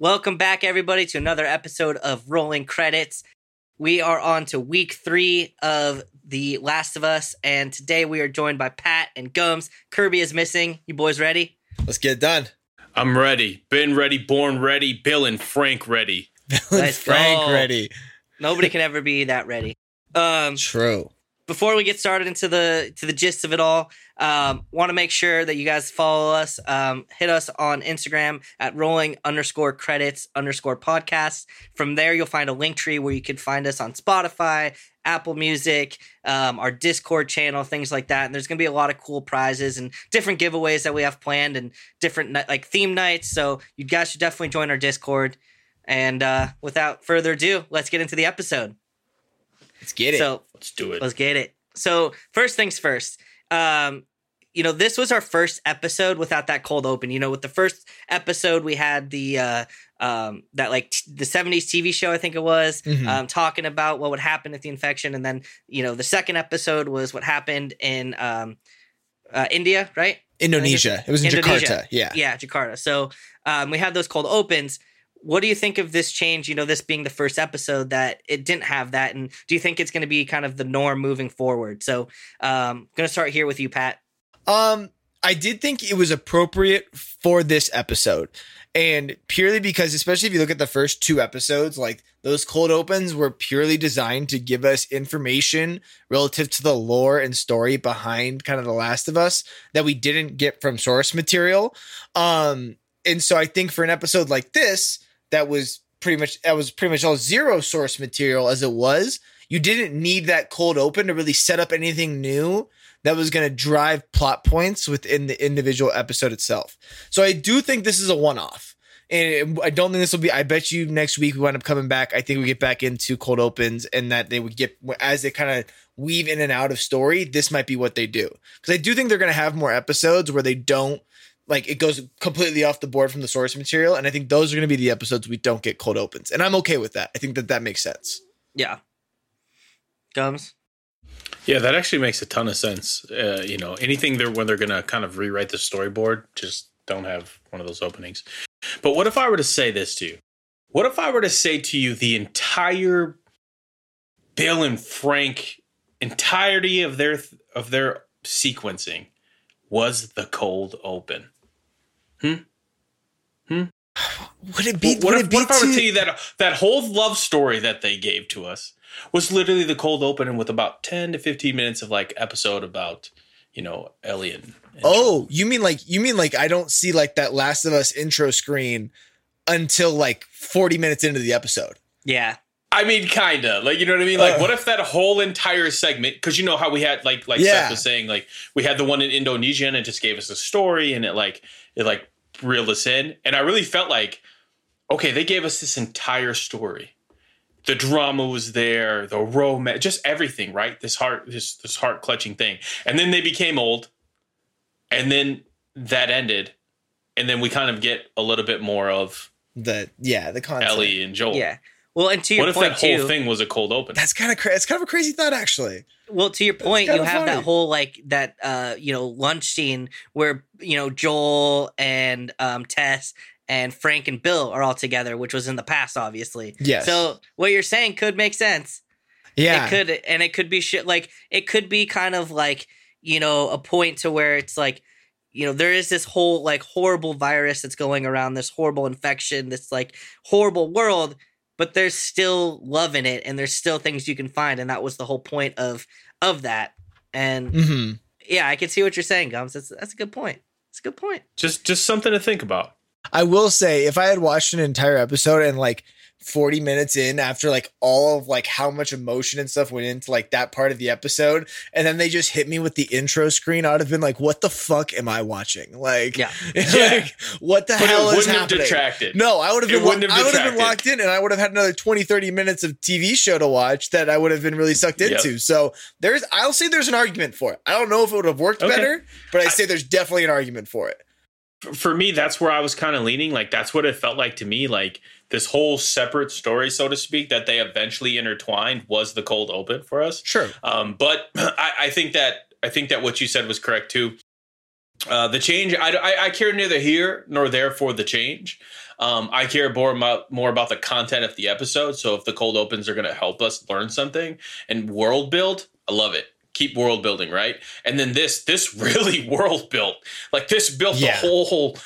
Welcome back, everybody, to another episode of Rolling Credits. We are on to week three of The Last of Us, and today we are joined by Pat and Gums. Kirby is missing. You boys ready? Let's get it done. I'm ready. Been ready, born ready, Bill and Frank ready. Let's Frank go. ready. Nobody can ever be that ready. Um, True. Before we get started into the to the gist of it all, um, want to make sure that you guys follow us. Um, hit us on Instagram at rolling underscore credits underscore podcast. From there, you'll find a link tree where you can find us on Spotify, Apple Music, um, our Discord channel, things like that. And there's gonna be a lot of cool prizes and different giveaways that we have planned and different like theme nights. So you guys should definitely join our Discord. And uh, without further ado, let's get into the episode. Let's get it. So Let's do it. Let's get it. So first things first. Um, you know, this was our first episode without that cold open. You know, with the first episode, we had the uh, um, that like t- the '70s TV show, I think it was, Mhm. um, talking about what would happen if the infection, and then you know, the second episode was what happened in um, uh, India, right? Indonesia. It was in Indonesia. Jakarta. Yeah. Yeah, Jakarta. So um, we had those cold opens. What do you think of this change? You know, this being the first episode that it didn't have that, and do you think it's going to be kind of the norm moving forward? So, um, going to start here with you, Pat. Um, I did think it was appropriate for this episode. And purely because, especially if you look at the first two episodes, like those cold opens were purely designed to give us information relative to the lore and story behind kind of The Last of Us that we didn't get from source material. Um, and so I think for an episode like this, that was pretty much that was pretty much all zero source material as it was. You didn't need that cold open to really set up anything new that was going to drive plot points within the individual episode itself. So I do think this is a one off. And I don't think this will be. I bet you next week we wind up coming back. I think we get back into cold opens and that they would get as they kind of weave in and out of story. This might be what they do because I do think they're going to have more episodes where they don't like it goes completely off the board from the source material. And I think those are going to be the episodes we don't get cold opens, and I'm okay with that. I think that that makes sense. Yeah, Gums. Yeah, that actually makes a ton of sense. Uh, you know, anything there when they're gonna kind of rewrite the storyboard, just don't have one of those openings. But what if I were to say this to you? What if I were to say to you the entire Bill and Frank entirety of their of their sequencing was the cold open? Hmm? Hmm? Would it be? What, what would if, it be what if I were to tell you that that whole love story that they gave to us was literally the cold open and with about 10 to 15 minutes of like episode about, you know, Ellie and, and Oh, you mean like you mean like I don't see like that Last of Us intro screen until like 40 minutes into the episode. Yeah, I mean, kinda. Like, you know what I mean? Like, Uh. what if that whole entire segment? Because you know how we had, like, like Yeah. Seth was saying, like we had the one in Indonesia, and it just gave us a story, and it like it like reeled us in. And I really felt like, okay, they gave us this entire story. The drama was there, the romance, just everything, right? This heart, this this heart clutching thing. And then they became old, and then that ended, and then we kind of get a little bit more of The yeah, the concept. Ellie and Joel. yeah. Well, and to your What if point that whole thing was a cold open? That's kind of cra- it's kind of a crazy thought actually. Well, to your point, you have funny. that whole like that uh you know lunch scene where you know Joel and um Tess and Frank and Bill are all together, which was in the past, obviously. Yes. So what you're saying could make sense. Yeah. It could, and it could be shit. Like it could be kind of like you know a point to where it's like you know there is this whole like horrible virus that's going around, this horrible infection, this like horrible world, but there's still love in it, and there's still things you can find, and that was the whole point of of that. And hmm yeah, I can see what you're saying, Gums. That's that's a good point. It's a good point. just just something to think about. I will say if I had watched an entire episode and like 40 minutes in after like all of like how much emotion and stuff went into like that part of the episode and then they just hit me with the intro screen I'd have been like what the fuck am I watching like, Yeah. like what the But hell it is wouldn't have happening detracted. no I would have been lo- wouldn't have I would have been locked in and I would have had another 20 30 minutes of TV show to watch that I would have been really sucked Yep. into so there's I'll say there's an argument for it I don't know if it would have worked Okay. better but I say there's definitely an argument for it For- For me, that's where I was kind of leaning. Like that's what it felt like to me. Like this whole separate story, so to speak, that they eventually intertwined was the cold open for us. sure Um, but I, I think that I think that what you said was correct too. Uh, the change, I, I, I care neither here nor there for the change. Um, I care more about more about the content of the episode. So if the cold opens are going to help us learn something and world build, I love it. Keep world building, right? And then this this really world built like this built Yeah. the whole whole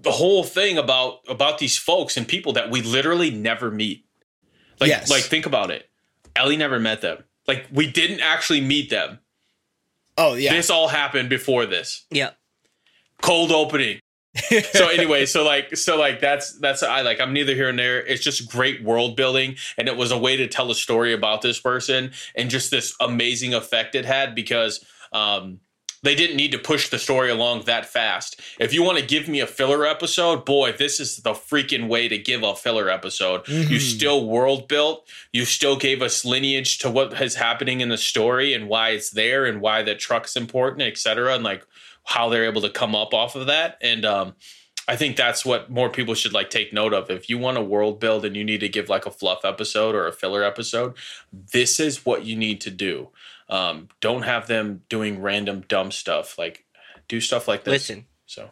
the whole thing about about these folks and people that we literally never meet. Like Yes. like think about it. Ellie never met them. Like we didn't actually meet them. Oh yeah. This all happened before this Yeah. cold opening. so anyway, so like so like that's that's I like I'm neither here and there. It's just great world building, and it was a way to tell a story about this person and just this amazing effect it had because um they didn't need to push the story along that fast. If you want to give me a filler episode, boy, this is the freaking way to give a filler episode. You Mhm. still world built, you still gave us lineage to what is happening in the story and why it's there and why the truck's important, et cetera, and like how they're able to come up off of that. And um, I think that's what more people should like take note of. If you want a world build and you need to give like a fluff episode or a filler episode, this is what you need to do. Um, don't have them doing random dumb stuff. Like do stuff like this. Listen, So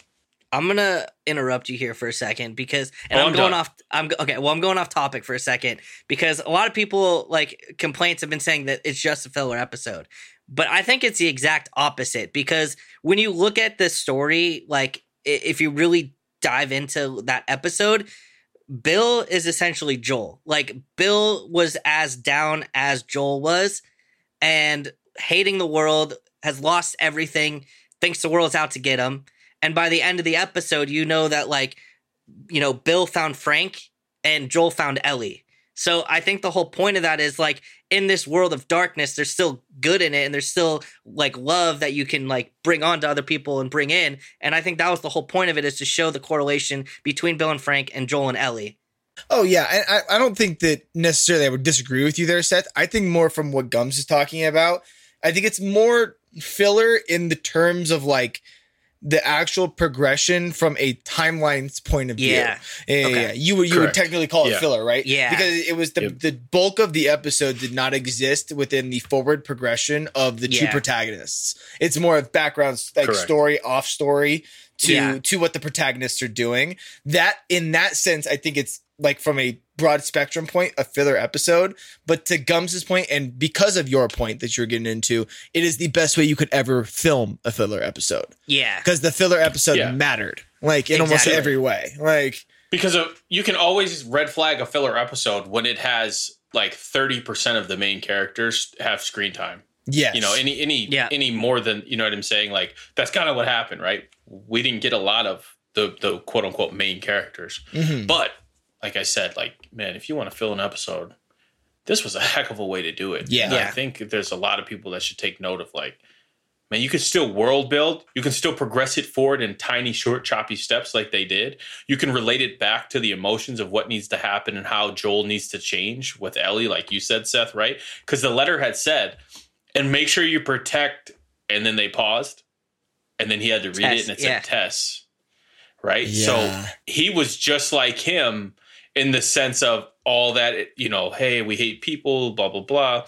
I'm gonna interrupt you here for a second because, and Oh, I'm, I'm going done. off. I'm okay. Well, I'm going off topic for a second because a lot of people like complaints have been saying that it's just a filler episode, but I think it's the exact opposite because when you look at the story, like if you really dive into that episode, Bill is essentially Joel. Like Bill was as down as Joel was, and hating the world has lost everything. Thinks the world's out to get him. And by the end of the episode you know that like you know bill found frank and joel found ellie. So i think the whole point of that is like in this world of darkness there's still good in it and there's still like love that you can like bring on to other people and bring in. And i think that was the whole point of it is to show the correlation between bill and frank and joel and ellie Oh yeah, and I, I don't think that necessarily I would disagree with you there, Seth. I think more from what Gums is talking about. I think it's more filler in the terms of like the actual progression from a timeline's point of view. Yeah. Yeah, Okay. yeah. You would you would technically call it Yeah. filler, right? Yeah. Because it was the Yep. the bulk of the episode did not exist within the forward progression of the two protagonists. It's more of background like Correct. story, off story to Yeah. to what the protagonists are doing. That in that sense, I think it's like from a broad spectrum point, a filler episode. But to Gums's point, and because of your point that you're getting into, it is the best way you could ever film a filler episode yeah because the filler episode Yeah. mattered, like in almost every way. Like because of, you can always red flag a filler episode when it has like 30% of the main characters have screen time. yeah You know, any any Yeah. any more than you know what I'm saying? Like that's kind of what happened, right? We didn't get a lot of the the quote unquote main characters. Mhm. But like I said, like man, if you want to fill an episode, this was a heck of a way to do it. Yeah. And I think there's a lot of people that should take note of like, man, you can still world build, you can still progress it forward in tiny, short, choppy steps like they did. You can relate it back to the emotions of what needs to happen and how Joel needs to change with Ellie, like you said, Seth, right? Because the letter had said, and make sure you protect, and then they paused, and then he had to read Tess, it, and it yeah. said Tess, right? Yeah. So he was just like him in the sense of all that you know hey we hate people blah blah blah.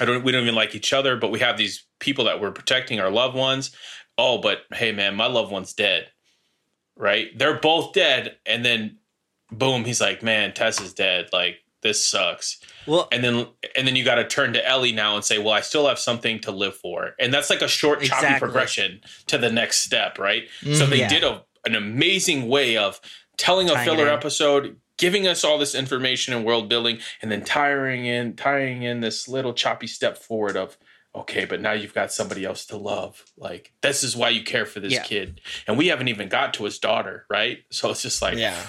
I don't we don't even like each other but we have these people that we're protecting our loved ones. Oh but hey man my loved one's dead right? They're both dead. And then boom he's like man tess is dead. Like this sucks. Well and then and then you got to turn to ellie now and say well i still have something to live for. And that's like a short choppy Exactly. progression to the next step right? So mm-hmm. they Yeah. did a, an amazing way of telling a Tying it filler episode giving us all this information and world building and then tying in tying in this little choppy step forward of okay but now you've got somebody else to love like this is why you care for this Yeah. kid and we haven't even got to his daughter right so it's just like yeah,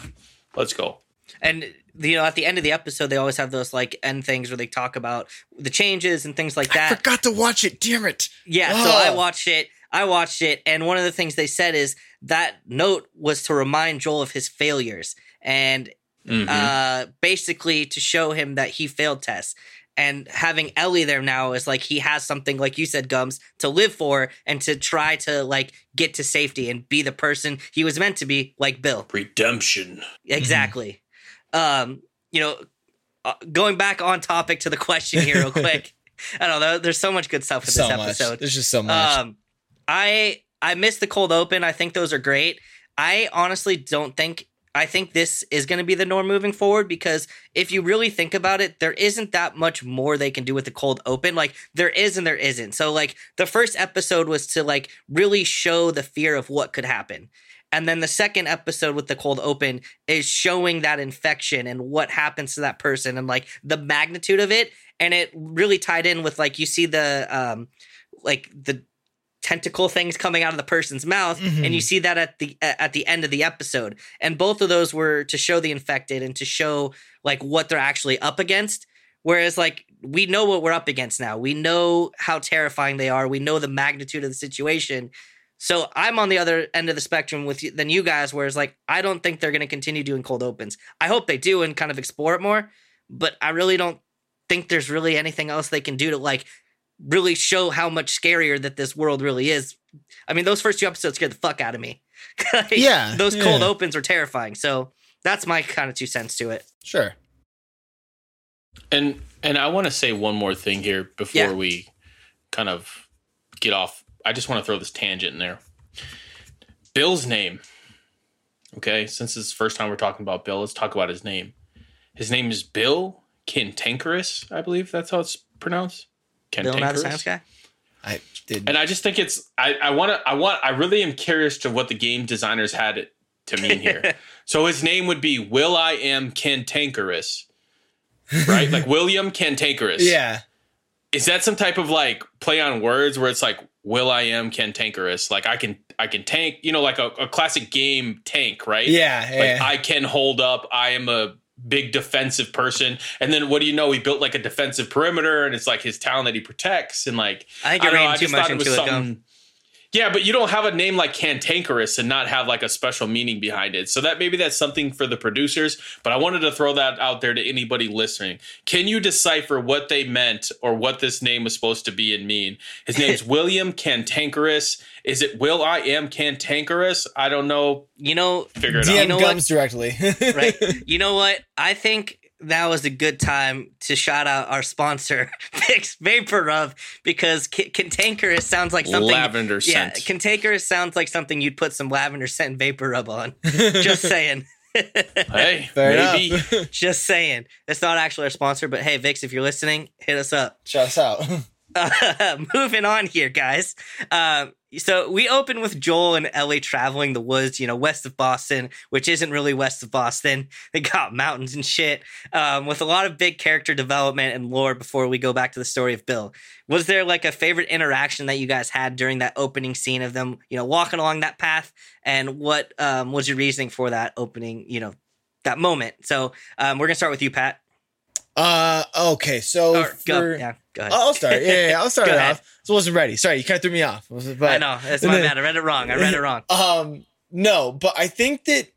let's go and you know at the end of the episode they always have those like end things where they talk about the changes and things like that I that forgot to watch it. Damn it! Yeah, so I Oh. watched it. I watched it, and one of the things they said is that note was to remind Joel of his failures and Mhm. uh, basically to show him that he failed Tess. And having Ellie there now is like he has something, like you said, Gums, to live for and to try to like get to safety and be the person he was meant to be, like Bill. redemption Exactly. Um, you know, uh, going back on topic to the question here, real quick. I don't know. There's so much good stuff in So this much. episode. There's just so much. Um, I I miss the cold open. I think those are great. I honestly don't think I think this is going to be the norm moving forward because if you really think about it, there isn't that much more they can do with the cold open. Like there is and there isn't. So like the first episode was to like really show the fear of what could happen. And then the second episode with the cold open is showing that infection and what happens to that person and like the magnitude of it. And it really tied in with like you see the um like the tentacle things coming out of the person's mouth Mhm. and you see that at the at the end of the episode. And both of those were to show the infected and to show like what they're actually up against. Whereas like we know what we're up against now. We know how terrifying they are. We know the magnitude of the situation. So i'm on the other end of the spectrum with you than you guys whereas like i don't think they're going to continue doing cold opens. I hope they do and kind of explore it more but i really don't think there's really anything else they can do to like really show how much scarier that this world really is. I mean, those first two episodes scared the fuck out of me. Like, Yeah, those cold yeah. opens are terrifying. So that's my kind of two cents to it. Sure. And and I want to say one more thing here before Yeah. we kind of get off. I just want to throw this tangent in there. Bill's name. Okay, since it's the first time we're talking about Bill, let's talk about his name. His name is Bill Cantankerous, I believe that's how it's pronounced. Bill, not a Cantankerous. science guy. I did. And I just think it's I I want to I want I really am curious to what the game designers had it to mean here. so his name would be Will I Am Cantankerous. Right? like William Cantankerous. yeah. Is that some type of like play on words where it's like Will I Am Cantankerous? Like I can I can tank, you know, like a, a classic game tank, right? Yeah. Like yeah. I can hold up. I am a big defensive person. And then what do you know? He built like a defensive perimeter and it's like his town that he protects and like I think I don't know, I too just much thought it was into it. Though. something. Yeah, but you don't have a name like Cantankerous and not have like a special meaning behind it. So that maybe that's something for the producers. But I wanted to throw that out there to anybody listening. Can you decipher what they meant or what this name was supposed to be and mean? His name's William Cantankerous. Is it Will I am Cantankerous? I don't know. You know, Figure it DM out. you know what? comes directly. right? You know what? I think now is a good time to shout out our sponsor, Vicks Vapor Rub, because ca- cantankerous sounds like something. Lavender yeah, scent. cantankerous sounds like something you'd put some lavender scent vapor rub on. Just saying. hey, Fair maybe. enough. Just saying. It's not actually our sponsor, but hey, Vicks, if you're listening, hit us up. Shout us out. Uh, moving on here, guys. Um, so we open with Joel and Ellie traveling the woods, you know, west of Boston, which isn't really west of Boston. They got mountains and shit, um, with a lot of big character development and lore before we go back to the story of Bill. Was there like a favorite interaction that you guys had during that opening scene of them, you know, walking along that path? And what um, was your reasoning for that opening, you know, that moment? So um, we're going to start with you, Pat. uh, okay. So Or go, yeah, go ahead. I'll start. Yeah, yeah, I'll start it ahead. off. So I wasn't ready. Sorry, you kind of threw me off. But, I know. That's my bad. I read it wrong. I read it wrong. Um, no, but I think that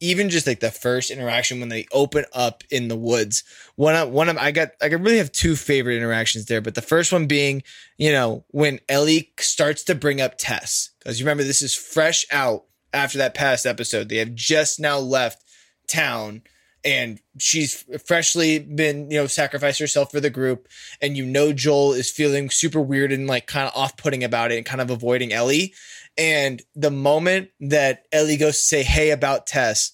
even just like the first interaction when they open up in the woods, one of one of I got I really have two favorite interactions there, but the first one being, you know, when Ellie starts to bring up Tess because you remember this is fresh out after that past episode. They have just now left town. And she's freshly been, you know, sacrificed herself for the group. And you know, Joel is feeling super weird and like kind of off putting about it and kind of avoiding Ellie. And the moment that Ellie goes to say, Hey, about Tess,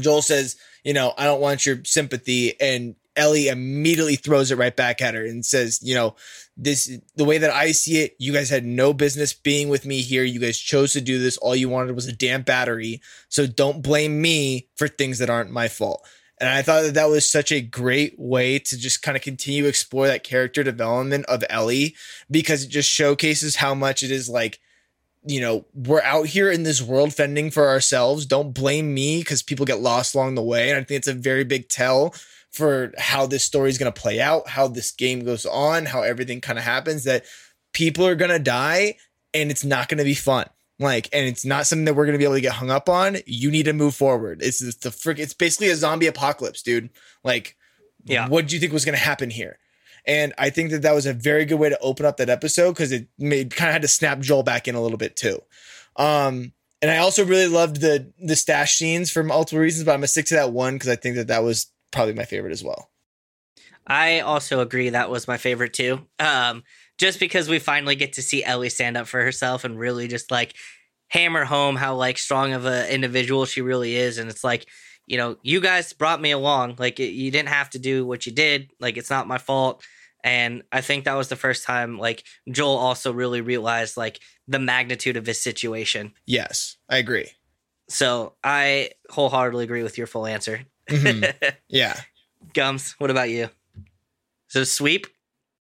Joel says, You know, I don't want your sympathy. And Ellie immediately throws it right back at her and says, You know, this, the way that I see it, you guys had no business being with me here. You guys chose to do this. All you wanted was a damn battery. So don't blame me for things that aren't my fault. And I thought that that was such a great way to just kind of continue to explore that character development of Ellie because it just showcases how much it is like, you know, we're out here in this world fending for ourselves. Don't blame me because people get lost along the way. And I think it's a very big tell for how this story is going to play out, how this game goes on, how everything kind of happens that people are going to die and it's not going to be fun. Like, and it's not something that we're going to be able to get hung up on. You need to move forward. It's it's the frick. It's basically a zombie apocalypse, dude. Like, Yeah. what do you think was going to happen here? And I think that that was a very good way to open up that episode because it made kind of had to snap Joel back in a little bit too. Um, and I also really loved the the stash scenes for multiple reasons, but I'm gonna stick to that one because I think that that was probably my favorite as well. I also agree that was my favorite too. Um, just because we finally get to see Ellie stand up for herself and really just like hammer home how like strong of an individual she really is and it's like you know you guys brought me along like it, you didn't have to do what you did like it's not my fault and i think that was the first time like joel also really realized like the magnitude of his situation Yes, I agree. so i wholeheartedly agree with your full answer Mhm. Yeah. gums what about you is it a sweep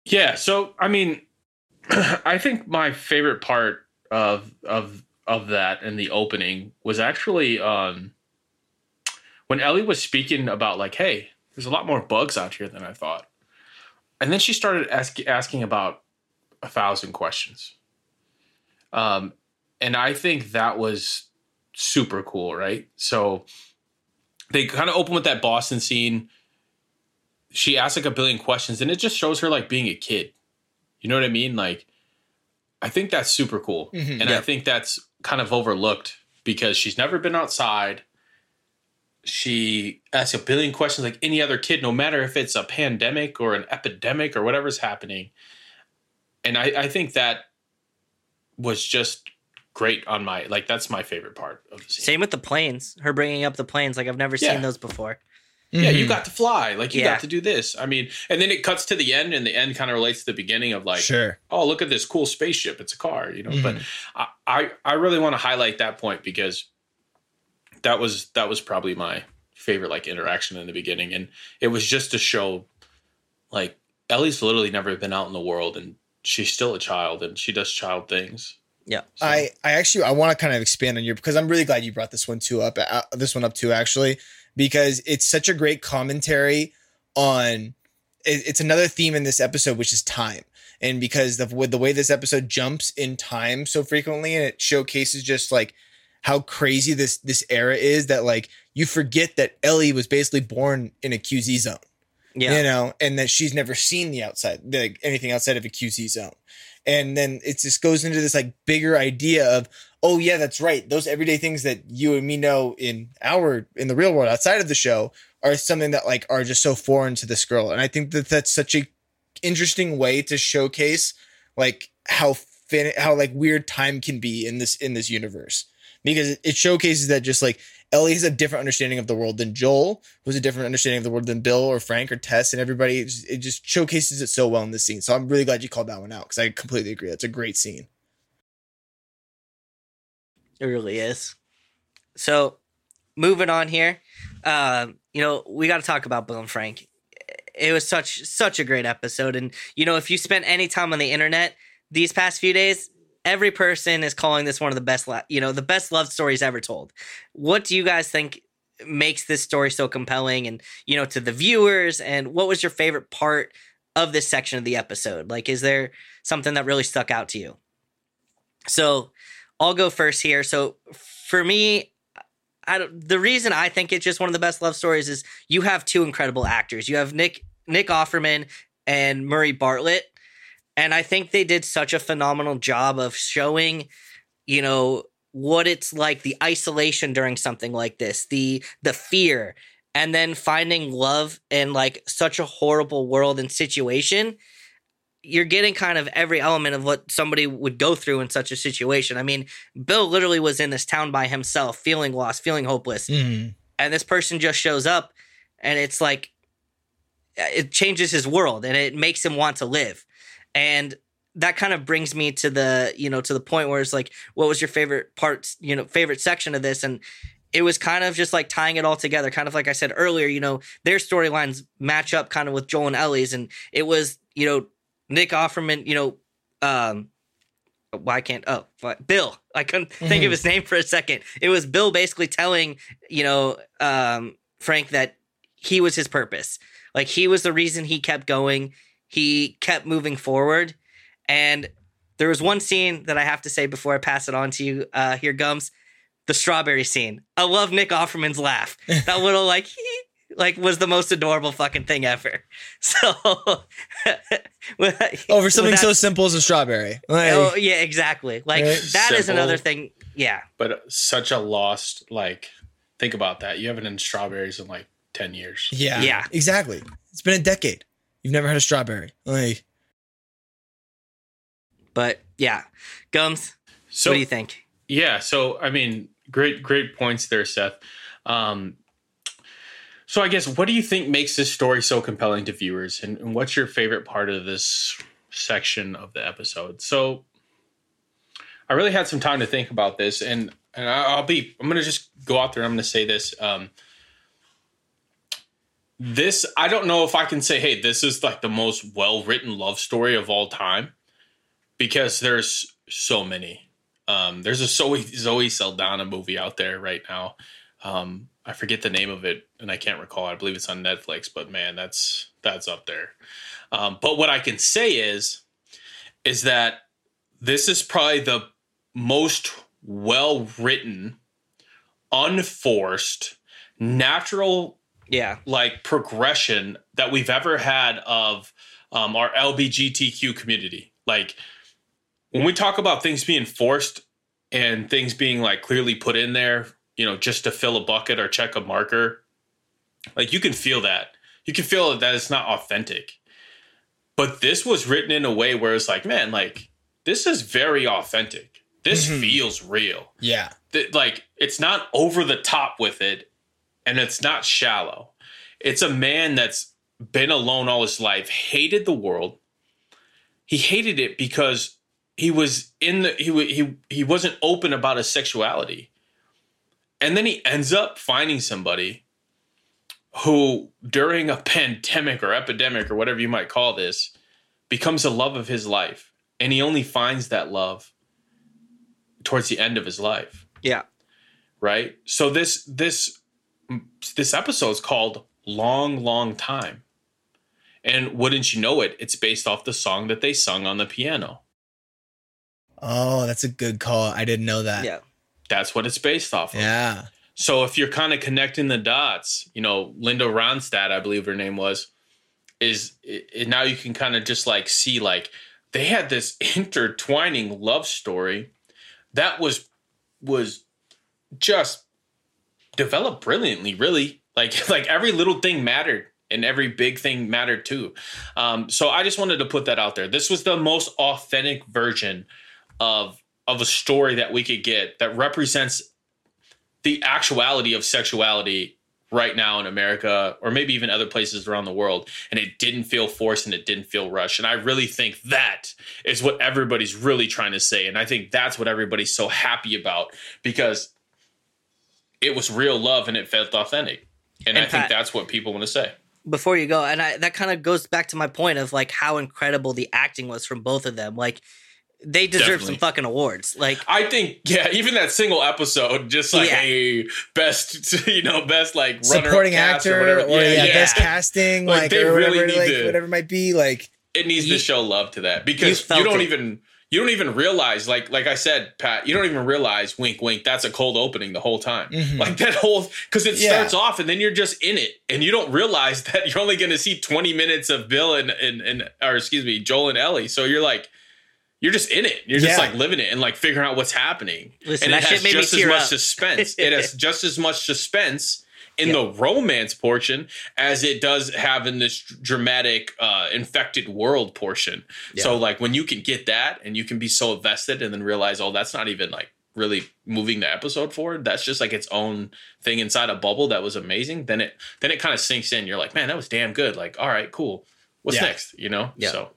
Yeah, so I mean, I think my favorite part of of of that in the opening was actually um when Ellie was speaking about like, hey, there's a lot more bugs out here than I thought, and then she started ask, asking about a thousand questions. Um, and I think that was super cool, right? So they kind of open with that Boston scene she asks like a billion questions and it just shows her like being a kid. You know what I mean? Like I think that's super cool. Mhm. and I think that's kind of overlooked because she's never been outside. She asks a billion questions like any other kid, no matter if it's a pandemic or an epidemic or whatever's happening. And I, I think that was just great on my like that's my favorite part of the scene. same with the planes her bringing up the planes like i've never Yeah. seen those before Yeah, you Mhm. got to fly. Like you Yeah. got to do this. I mean, and then it cuts to the end, and the end kind of relates to the beginning of like, sure. oh, look at this cool spaceship. It's a car, you know. Mhm. But I, I, I really want to highlight that point because that was that was probably my favorite like interaction in the beginning, and it was just to show, like Ellie's literally never been out in the world, and she's still a child, and she does child things. Yeah. So- I, I actually I want to kind of expand on your because I'm really glad you brought this one too up uh, this one up too actually because it's such a great commentary on it, it's another theme in this episode which is time. And because of with the way this episode jumps in time so frequently and it showcases just like how crazy this this era is that like you forget that Ellie was basically born in a QZ zone. Yeah. You know, and that she's never seen the outside, the, anything outside of a QZ zone. And then it just goes into this like bigger idea of, oh yeah, that's right. Those everyday things that you and me know in our in the real world outside of the show are something that like are just so foreign to this girl. And I think that that's such a interesting way to showcase like how fin- how like weird time can be in this in this universe because it- it showcases that just like Ellie has a different understanding of the world than Joel, who has a different understanding of the world than Bill or Frank or Tess and everybody. It just, showcases it so well in this scene. So I'm really glad you called that one out because I completely agree. That's a great scene. It really is. So, moving on here, um, you know, we got to talk about Bill and Frank. It was such such a great episode, and you know, if you spent any time on the internet these past few days, every person is calling this one of the best, you know, the best love stories ever told. What do you guys think makes this story so compelling, and you know, to the viewers? And what was your favorite part of this section of the episode? Like, is there something that really stuck out to you? So, I'll go first here. So for me, I don't, the reason I think it's just one of the best love stories is you have two incredible actors. You have Nick Nick Offerman and Murray Bartlett, and I think they did such a phenomenal job of showing, you know, what it's like the isolation during something like this, the the fear, and then finding love in like such a horrible world and situation you're getting kind of every element of what somebody would go through in such a situation. I mean, Bill literally was in this town by himself, feeling lost, feeling hopeless. Mm-hmm. And this person just shows up and it's like it changes his world and it makes him want to live. And that kind of brings me to the, you know, to the point where it's like, what was your favorite parts, you know, favorite section of this? And it was kind of just like tying it all together, kind of like I said earlier, you know, their storylines match up kind of with Joel and Ellie's. And it was, you know, Nick Offerman, you know, um, why can't oh what, Bill? I couldn't think Mhm. of his name for a second. It was Bill basically telling you know um, Frank that he was his purpose. Like he was the reason he kept going. He kept moving forward, and there was one scene that I have to say before I pass it on to you. Uh, here, Gums, the strawberry scene. I love Nick Offerman's laugh. That little like. he Like was the most adorable fucking thing ever. So, for something so simple as a strawberry. Like, Oh yeah, exactly. Like Right. that is Simple. another thing. Yeah, but such a lost like. Think about that. You haven't had strawberries in like ten years. yeah, Yeah. exactly. It's been a decade. You've never had a strawberry. Like, But yeah, Gums, So what do you think? Yeah, so I mean, great great points there, Seth. Um, so I guess what do you think makes this story so compelling to viewers, and, and what's your favorite part of this section of the episode? So I really had some time to think about this, and and I- I'll be I'm gonna just go out there. I'm gonna say this. Um, this I don't know if I can say, hey, this is like the most well written love story of all time, because there's so many. Um, there's a Zoe Zoe Saldana movie out there right now. Um, I forget the name of it, and I can't recall. I believe it's on Netflix, but man, that's that's up there. Um, but what I can say is, is that this is probably the most well written, unforced, natural Yeah, like progression that we've ever had of um, our LBGTQ community. Like when we talk about things being forced and things being like clearly put in there, you know, just to fill a bucket or check a marker, like you can feel that. You can feel that it's not authentic. But this was written in a way where it's like, man, like this is very authentic. This Mhm. feels real Yeah. that like it's not over the top with it and it's not shallow. It's a man that's been alone all his life hated the world. He hated it because he was in the he he he wasn't open about his sexuality. And then he ends up finding somebody who during a pandemic or epidemic or whatever you might call this becomes the love of his life. And he only finds that love towards the end of his life. Yeah, right? So this this this episode is called long long time and wouldn't you know it it's based off the song that they sung on the piano Oh, that's a good call. I didn't know that. yeah. that's what it's based off of Yeah. so if you're kind of connecting the dots you know linda ronstadt i believe her name was is it, it- now you can kind of just like see like they had this intertwining love story that was was just developed brilliantly really. Like like every little thing mattered and every big thing mattered too. Um, so i just wanted to put that out there. This was the most authentic version of of a story that we could get that represents the actuality of sexuality right now in America or maybe even other places around the world. And it didn't feel forced and it didn't feel rushed. And I really think that is what everybody's really trying to say. And I think that's what everybody's so happy about because it was real love and it felt authentic and, And I think that's what people want to say Before you go, and I, that kind of goes back to my point of like how incredible the acting was from both of them. Like they deserve Definitely. some fucking awards. Like I think, yeah, even that single episode, just like Yeah. a best, you know, best like Supporting cast actor or or, whatever. yeah, best casting, Like, like, they or really whatever, need like to- whatever it might be. Like it needs You- to show love to that because you, felt don't it. even you don't even realize like like I said, Pat, you don't even realize wink wink that's a cold opening the whole time. Mhm. Like that whole because it Yeah. starts off and then you're just in it and you don't realize that you're only going to see 20 minutes of Bill and and and or excuse me Joel and Ellie. So you're like you're just in it. You're just Yeah. like living it and like figuring out what's happening. Listen, and that it has shit made me just as tear much up. suspense. it has just as much suspense in Yeah. the romance portion as it does have in this dramatic uh, infected world portion. So like when you can get that and you can be so invested and then realize, oh, that's not even like really moving the episode forward. That's just like its own thing inside a bubble that was amazing. Then it then it kind of sinks in. You're like, man, that was damn good. Like, all right, cool. What's Yeah. next? You know? Yeah. So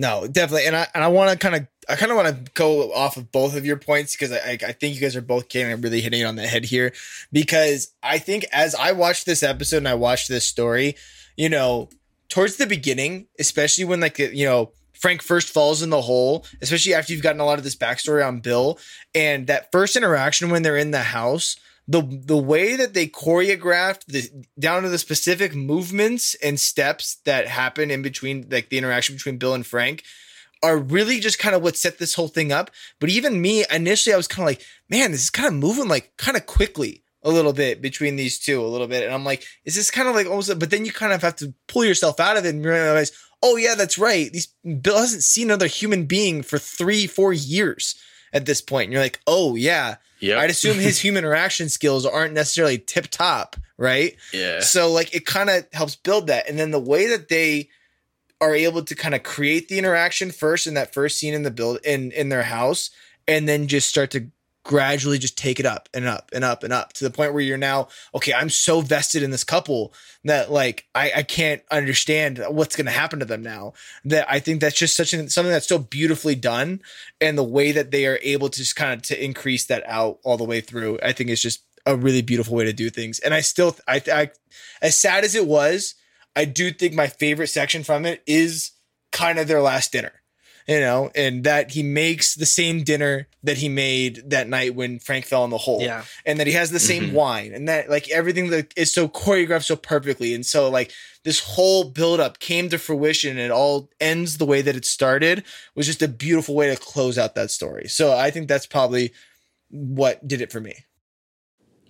No, definitely, and I and I want to kind of I kind of want to go off of both of your points because I I think you guys are both kind of really hitting it on the head here because I think as I watched this episode and I watched this story, you know, towards the beginning, especially when like you know Frank first falls in the hole, especially after you've gotten a lot of this backstory on Bill and that first interaction when they're in the house. The, the way that they choreographed the down to the specific movements and steps that happen in between like the interaction between Bill and Frank are really just kind of what set this whole thing up. But even me, initially, I was kind of like, man, this is kind of moving like kind of quickly a little bit between these two, a little bit. And I'm like, is this kind of like almost, but then you kind of have to pull yourself out of it and realize, oh, yeah, that's right. These Bill hasn't seen another human being for three, four years at this point. And you're like, oh, yeah. yeah. I'd assume his human interaction skills aren't necessarily tip top, right? yeah. So like it kind of helps build that. And then the way that they are able to kind of create the interaction first in that first scene in the build in in their house and then just start to gradually just take it up and up and up and up to the point where you're now okay i'm so vested in this couple that like i, I can't understand what's going to happen to them now. That i think that's just such an, something that's so beautifully done and the way that they are able to just kind of to increase that out all the way through i think is just a really beautiful way to do things. And i still i, I as sad as it was i do think my favorite section from it is kind of their last dinner you know, and that he makes the same dinner that he made that night when Frank fell in the hole. Yeah. And that he has the same Mhm. wine and that like everything that is so choreographed so perfectly. And so like this whole buildup came to fruition and it all ends the way that it started was just a beautiful way to close out that story. So I think that's probably what did it for me.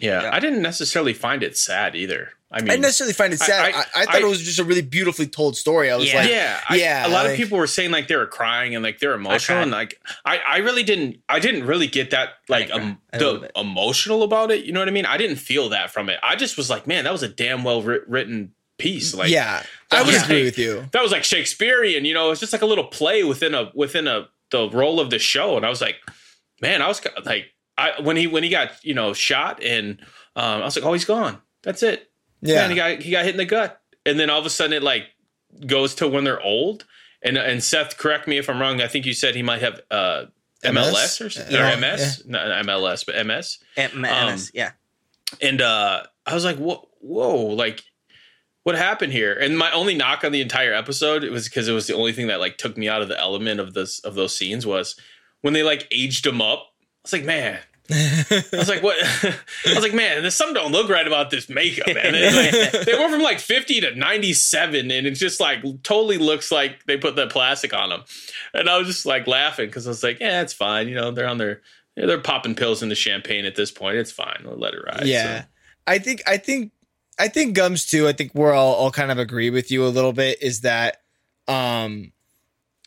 Yeah, Yeah. I didn't necessarily find it sad either. I mean, I didn't necessarily find it sad. I, I- I, thought I- it was just a really beautifully told story. I was Yeah. like, yeah, yeah, A lot like- of people were saying like they were crying and like they're emotional, cried. and like I, I really didn't, I didn't really get that like um, cry. A little the emotional about it. You know what I mean? I didn't feel that from it. I just was like, man, that was a damn well writ- written piece. Like, yeah, I would Yeah. agree with you. that was like Shakespearean. You know, it's just like a little play within a within a the role of the show, and I was like, man, I was like, I when he when he got you know shot, and um, I was like, oh, he's gone. That's it. Yeah. Man, he got he got hit in the gut, and then all of a sudden it like goes to when they're old. And and Seth, correct me if I'm wrong. I think you said he might have uh, MLS or, s- or Yeah, MS, not MLS, but MS. M- Um, MS, yeah. And uh, I was like, whoa, whoa, like what happened here? And my only knock on the entire episode it was because it was the only thing that like took me out of the element of this of those scenes was when they like aged him up. I was like, man, I was like, what? I was like, man, there's something don't look right about this makeup, man. Like- they went from like 50 to 97, and it just like totally looks like they put the plastic on them. And I was just like laughing because I was like, yeah, it's fine. You know, they're on their, they're popping pills into champagne at this point. It's fine. We'll let it ride. yeah So, i think i think i think gums too i think we're all, all kind of agree with you a little bit is that um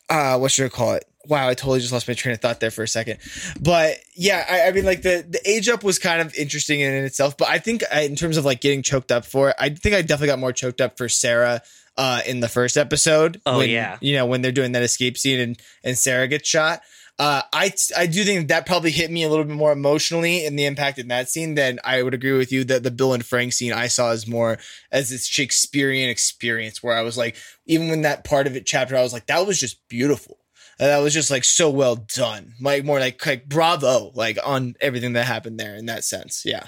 uh what should i call it wow i totally just lost my train of thought there for a second. But yeah i, I mean like the the age up was kind of interesting in itself but i think I, in terms of like getting choked up for it i think i definitely got more choked up for sarah uh in the first episode Oh, when, yeah. you know when they're doing that escape scene and and sarah gets shot. Uh, I I do think that probably hit me a little bit more emotionally in the impact in that scene than I would agree with you that the Bill and Frank scene I saw as more as this Shakespearean experience where I was like even when that part of it chapter I was like that was just beautiful And that was just like so well done. Like more like like bravo like on everything that happened there in that sense. Yeah.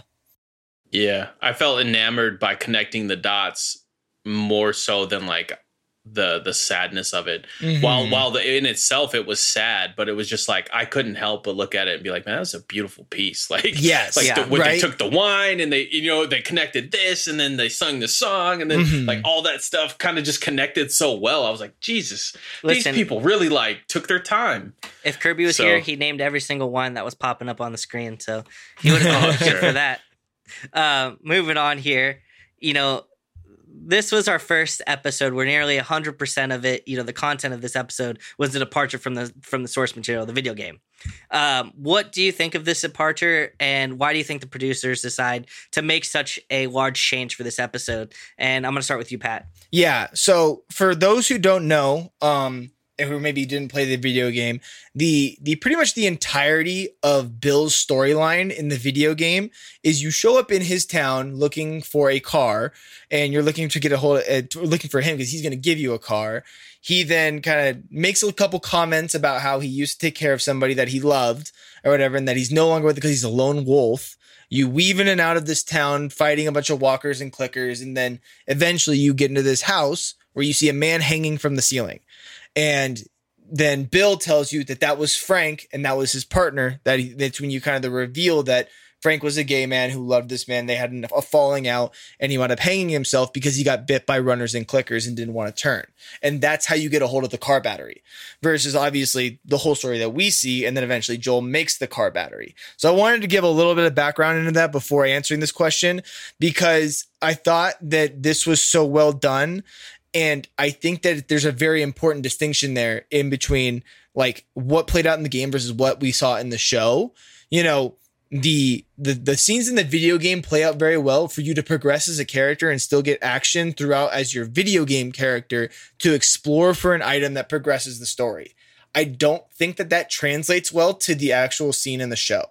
Yeah. I felt enamored by connecting the dots more so than like the the sadness of it. While Mhm. while the in itself it was sad, but it was just like I couldn't help but look at it and be like, man, that's a beautiful piece. Like yes like Yeah. the, when they took the wine and they you know they connected this and then they sung the song and then Mhm. like all that stuff kind of just connected so well. I was like, Jesus, Listen, these people really like took their time. if Kirby was So- here, he named every single one that was popping up on the screen. So he would have Oh, been sure. for that. Uh, moving on here, you know, this was our first episode where nearly 100% of it, you know, the content of this episode was a departure from the from the source material, the video game. Um, what do you think of this departure and why do you think the producers decide to make such a large change for this episode? And I'm going to start with you, Pat. Yeah. So for those who don't know, um, who maybe didn't play the video game, the the pretty much the entirety of Bill's storyline in the video game is you show up in his town looking for a car, and you're looking to get a hold of, uh, looking for him because he's going to give you a car. He then kind of makes a couple comments about how he used to take care of somebody that he loved or whatever, and that he's no longer with because he's a lone wolf. You weave in and out of this town, fighting a bunch of walkers and clickers, and then eventually you get into this house where you see a man hanging from the ceiling and then bill tells you that that was frank and that was his partner that he, that's when you kind of the reveal that frank was a gay man who loved this man. They had a falling out and he wound up hanging himself because he got bit by runners and clickers and didn't want to turn. And that's how you get a hold of the car battery versus obviously the whole story that we see and then eventually joel makes the car battery. So i wanted to give a little bit of background into that before answering this question because i thought that this was so well done and I think that there's a very important distinction there in between like what played out in the game versus what we saw in the show. You know, the, the the scenes in the video game play out very well for you to progress as a character and still get action throughout as your video game character to explore for an item that progresses the story. I don't think that that translates well to the actual scene in the show.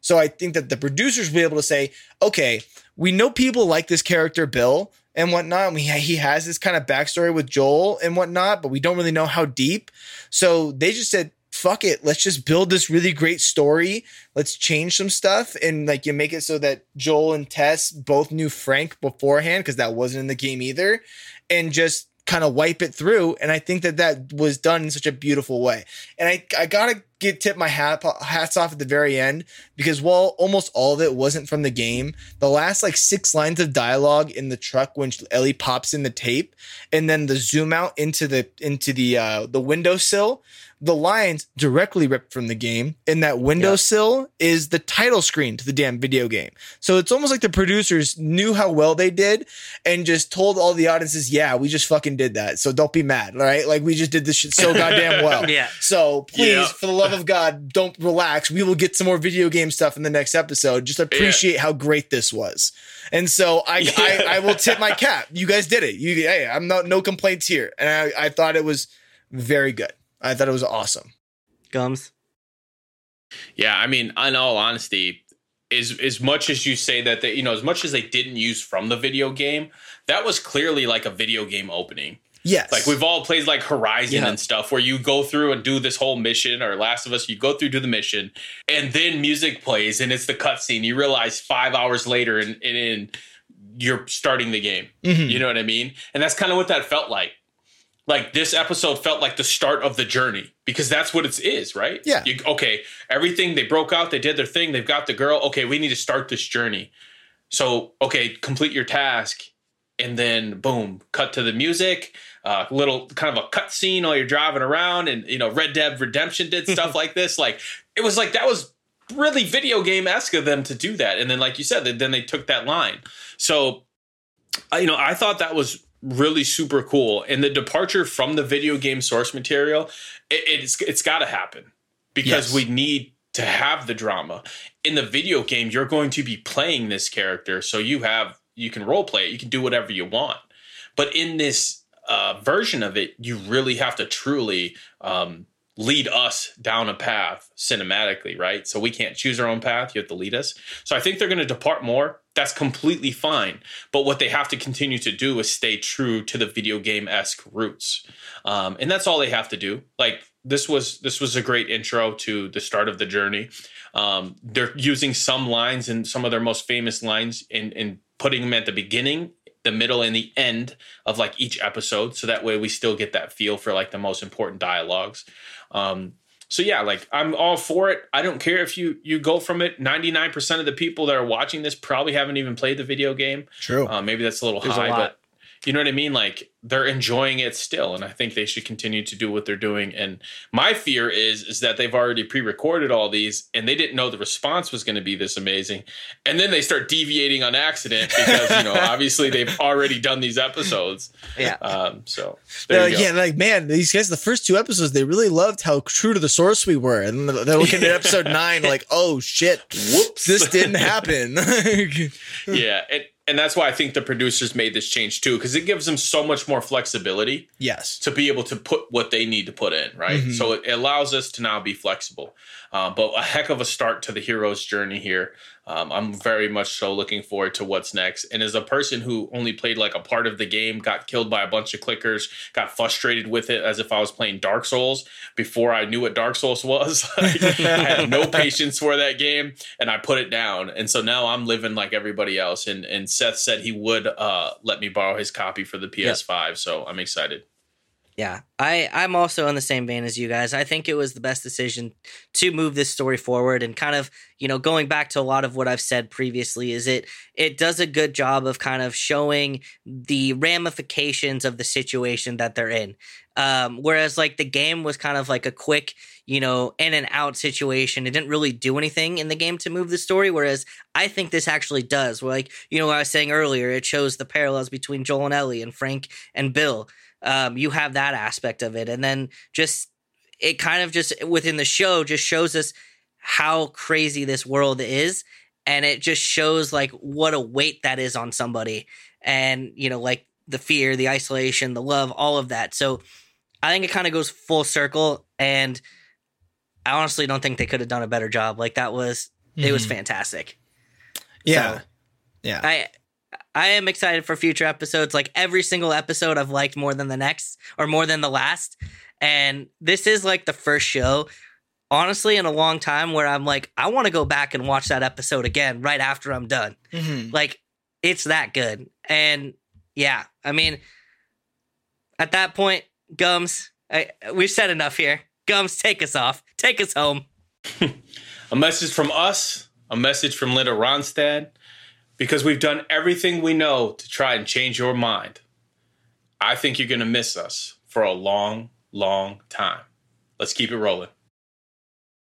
So I think that the producers will be able to say, okay, we know people like this character Bill and whatnot. We he has this kind of backstory with Joel and whatnot, but we don't really know how deep. So they just said, fuck it, let's just build this really great story. Let's change some stuff and like you make it so that Joel and Tess both knew Frank beforehand because that wasn't in the game either, and just kind of wipe it through. And I think that that was done in such a beautiful way. And I, I gotta get tip my hat hats off at the very end because while almost all of it wasn't from the game, the last like six lines of dialogue in the truck when Ellie pops in the tape, and then the zoom out into the into the uh, the windowsill the lines directly ripped from the game, and that windowsill yeah. is the title screen to the damn video game. So it's almost like the producers knew how well they did and just told all the audiences, yeah, we just fucking did that. So don't be mad, right? Like we just did this shit so goddamn well. yeah. So please, yeah. for the love of God, don't relax. We will get some more video game stuff in the next episode. Just appreciate yeah. how great this was. And so I. I, I will tip my cap. You guys did it. You, hey, I'm not no complaints here. And I, I thought it was very good. I thought it was awesome. Gums. Yeah, I mean, in all honesty, as as much as you say that they, you know, as much as they didn't use from the video game, that was clearly like a video game opening. Yes. Like we've all played like Horizon yeah. and stuff where you go through and do this whole mission or Last of Us, you go through do the mission and then music plays and it's the cutscene. You realize five hours later and, and, and you're starting the game. Mm-hmm. You know what I mean? And that's kind of what that felt like like this episode felt like the start of the journey because that's what it is, right? Yeah. You, okay, everything they broke out, they did their thing, they've got the girl. Okay, we need to start this journey. So, okay, complete your task, and then boom, cut to the music. Uh, little kind of a cut scene while you're driving around, and you know, Red Dead Redemption did stuff like this. Like it was like that was really video game esque of them to do that. And then, like you said, then they took that line. So, you know, I thought that was really super cool. And the departure from the video game source material, it, it's it's got to happen because yes. we need to have the drama. In the video game, you're going to be playing this character, so you have you can role play it, you can do whatever you want. But in this uh, version of it, you really have to truly um, lead us down a path cinematically, right? So we can't choose our own path. You have to lead us. So I think they're going to depart more. That's completely fine. But what they have to continue to do is stay true to the video game esque roots, um, and that's all they have to do. Like this was this was a great intro to the start of the journey. Um, they're using some lines and some of their most famous lines and and putting them at the beginning the middle and the end of like each episode so that way we still get that feel for like the most important dialogues um, so yeah, like I'm all for it. I don't care if you you go from it. Ninety nine percent of the people that are watching this probably haven't even played the video game. True. Uh, maybe that's a little There's high, a but you know what I mean? Like they're enjoying it still, and I think they should continue to do what they're doing. And my fear is is that they've already pre-recorded all these, and they didn't know the response was going to be this amazing, and then they start deviating on accident because you know obviously they've already done these episodes. Yeah. Um. So uh, yeah, like man, these guys, the first two episodes, they really loved how true to the source we were, and then they're looking at episode nine, like, oh shit, whoops, this didn't happen. yeah. And, and that's why I think the producers made this change too, because it gives them so much more flexibility. Yes, to be able to put what they need to put in, right? Mm-hmm. So it, allows us to now be flexible. Uh, but a heck of a start to the hero's journey here. Um, I'm very much so looking forward to what's next. And as a person who only played like a part of the game, got killed by a bunch of clickers, got frustrated with it as if I was playing Dark Souls before I knew what Dark Souls was. I had no patience for that game and I put it down. And so now I'm living like everybody else. And, and Seth said he would uh, let me borrow his copy for the PS5. Yep. So I'm excited. Yeah, I I'm also in the same vein as you guys. I think it was the best decision to move this story forward and kind of, you know, going back to a lot of what I've said previously is it it does a good job of kind of showing the ramifications of the situation that they're in. Um, whereas like the game was kind of like a quick, you know, in and out situation. It didn't really do anything in the game to move the story. Whereas I think this actually does. Where like, you know, what I was saying earlier, it shows the parallels between Joel and Ellie and Frank and Bill um, you have that aspect of it, and then just it kind of just within the show just shows us how crazy this world is and it just shows like what a weight that is on somebody and you know like the fear the isolation the love all of that so i think it kind of goes full circle and i honestly don't think they could have done a better job like that was it was Mhm. fantastic Yeah. So- yeah. I I am excited for future episodes. Like every single episode I've liked more than the next or more than the last. And this is like the first show, honestly, in a long time where I'm like, I want to go back and watch that episode again right after I'm done. Mhm. Like it's that good. And yeah, I mean, at that point, Gums, I, we've said enough here. Gums, take us off. Take us home. A message from us, a message from Linda Ronstadt, because we've done everything we know to try and change your mind. I think you're going to miss us for a long, long time. Let's keep it rolling.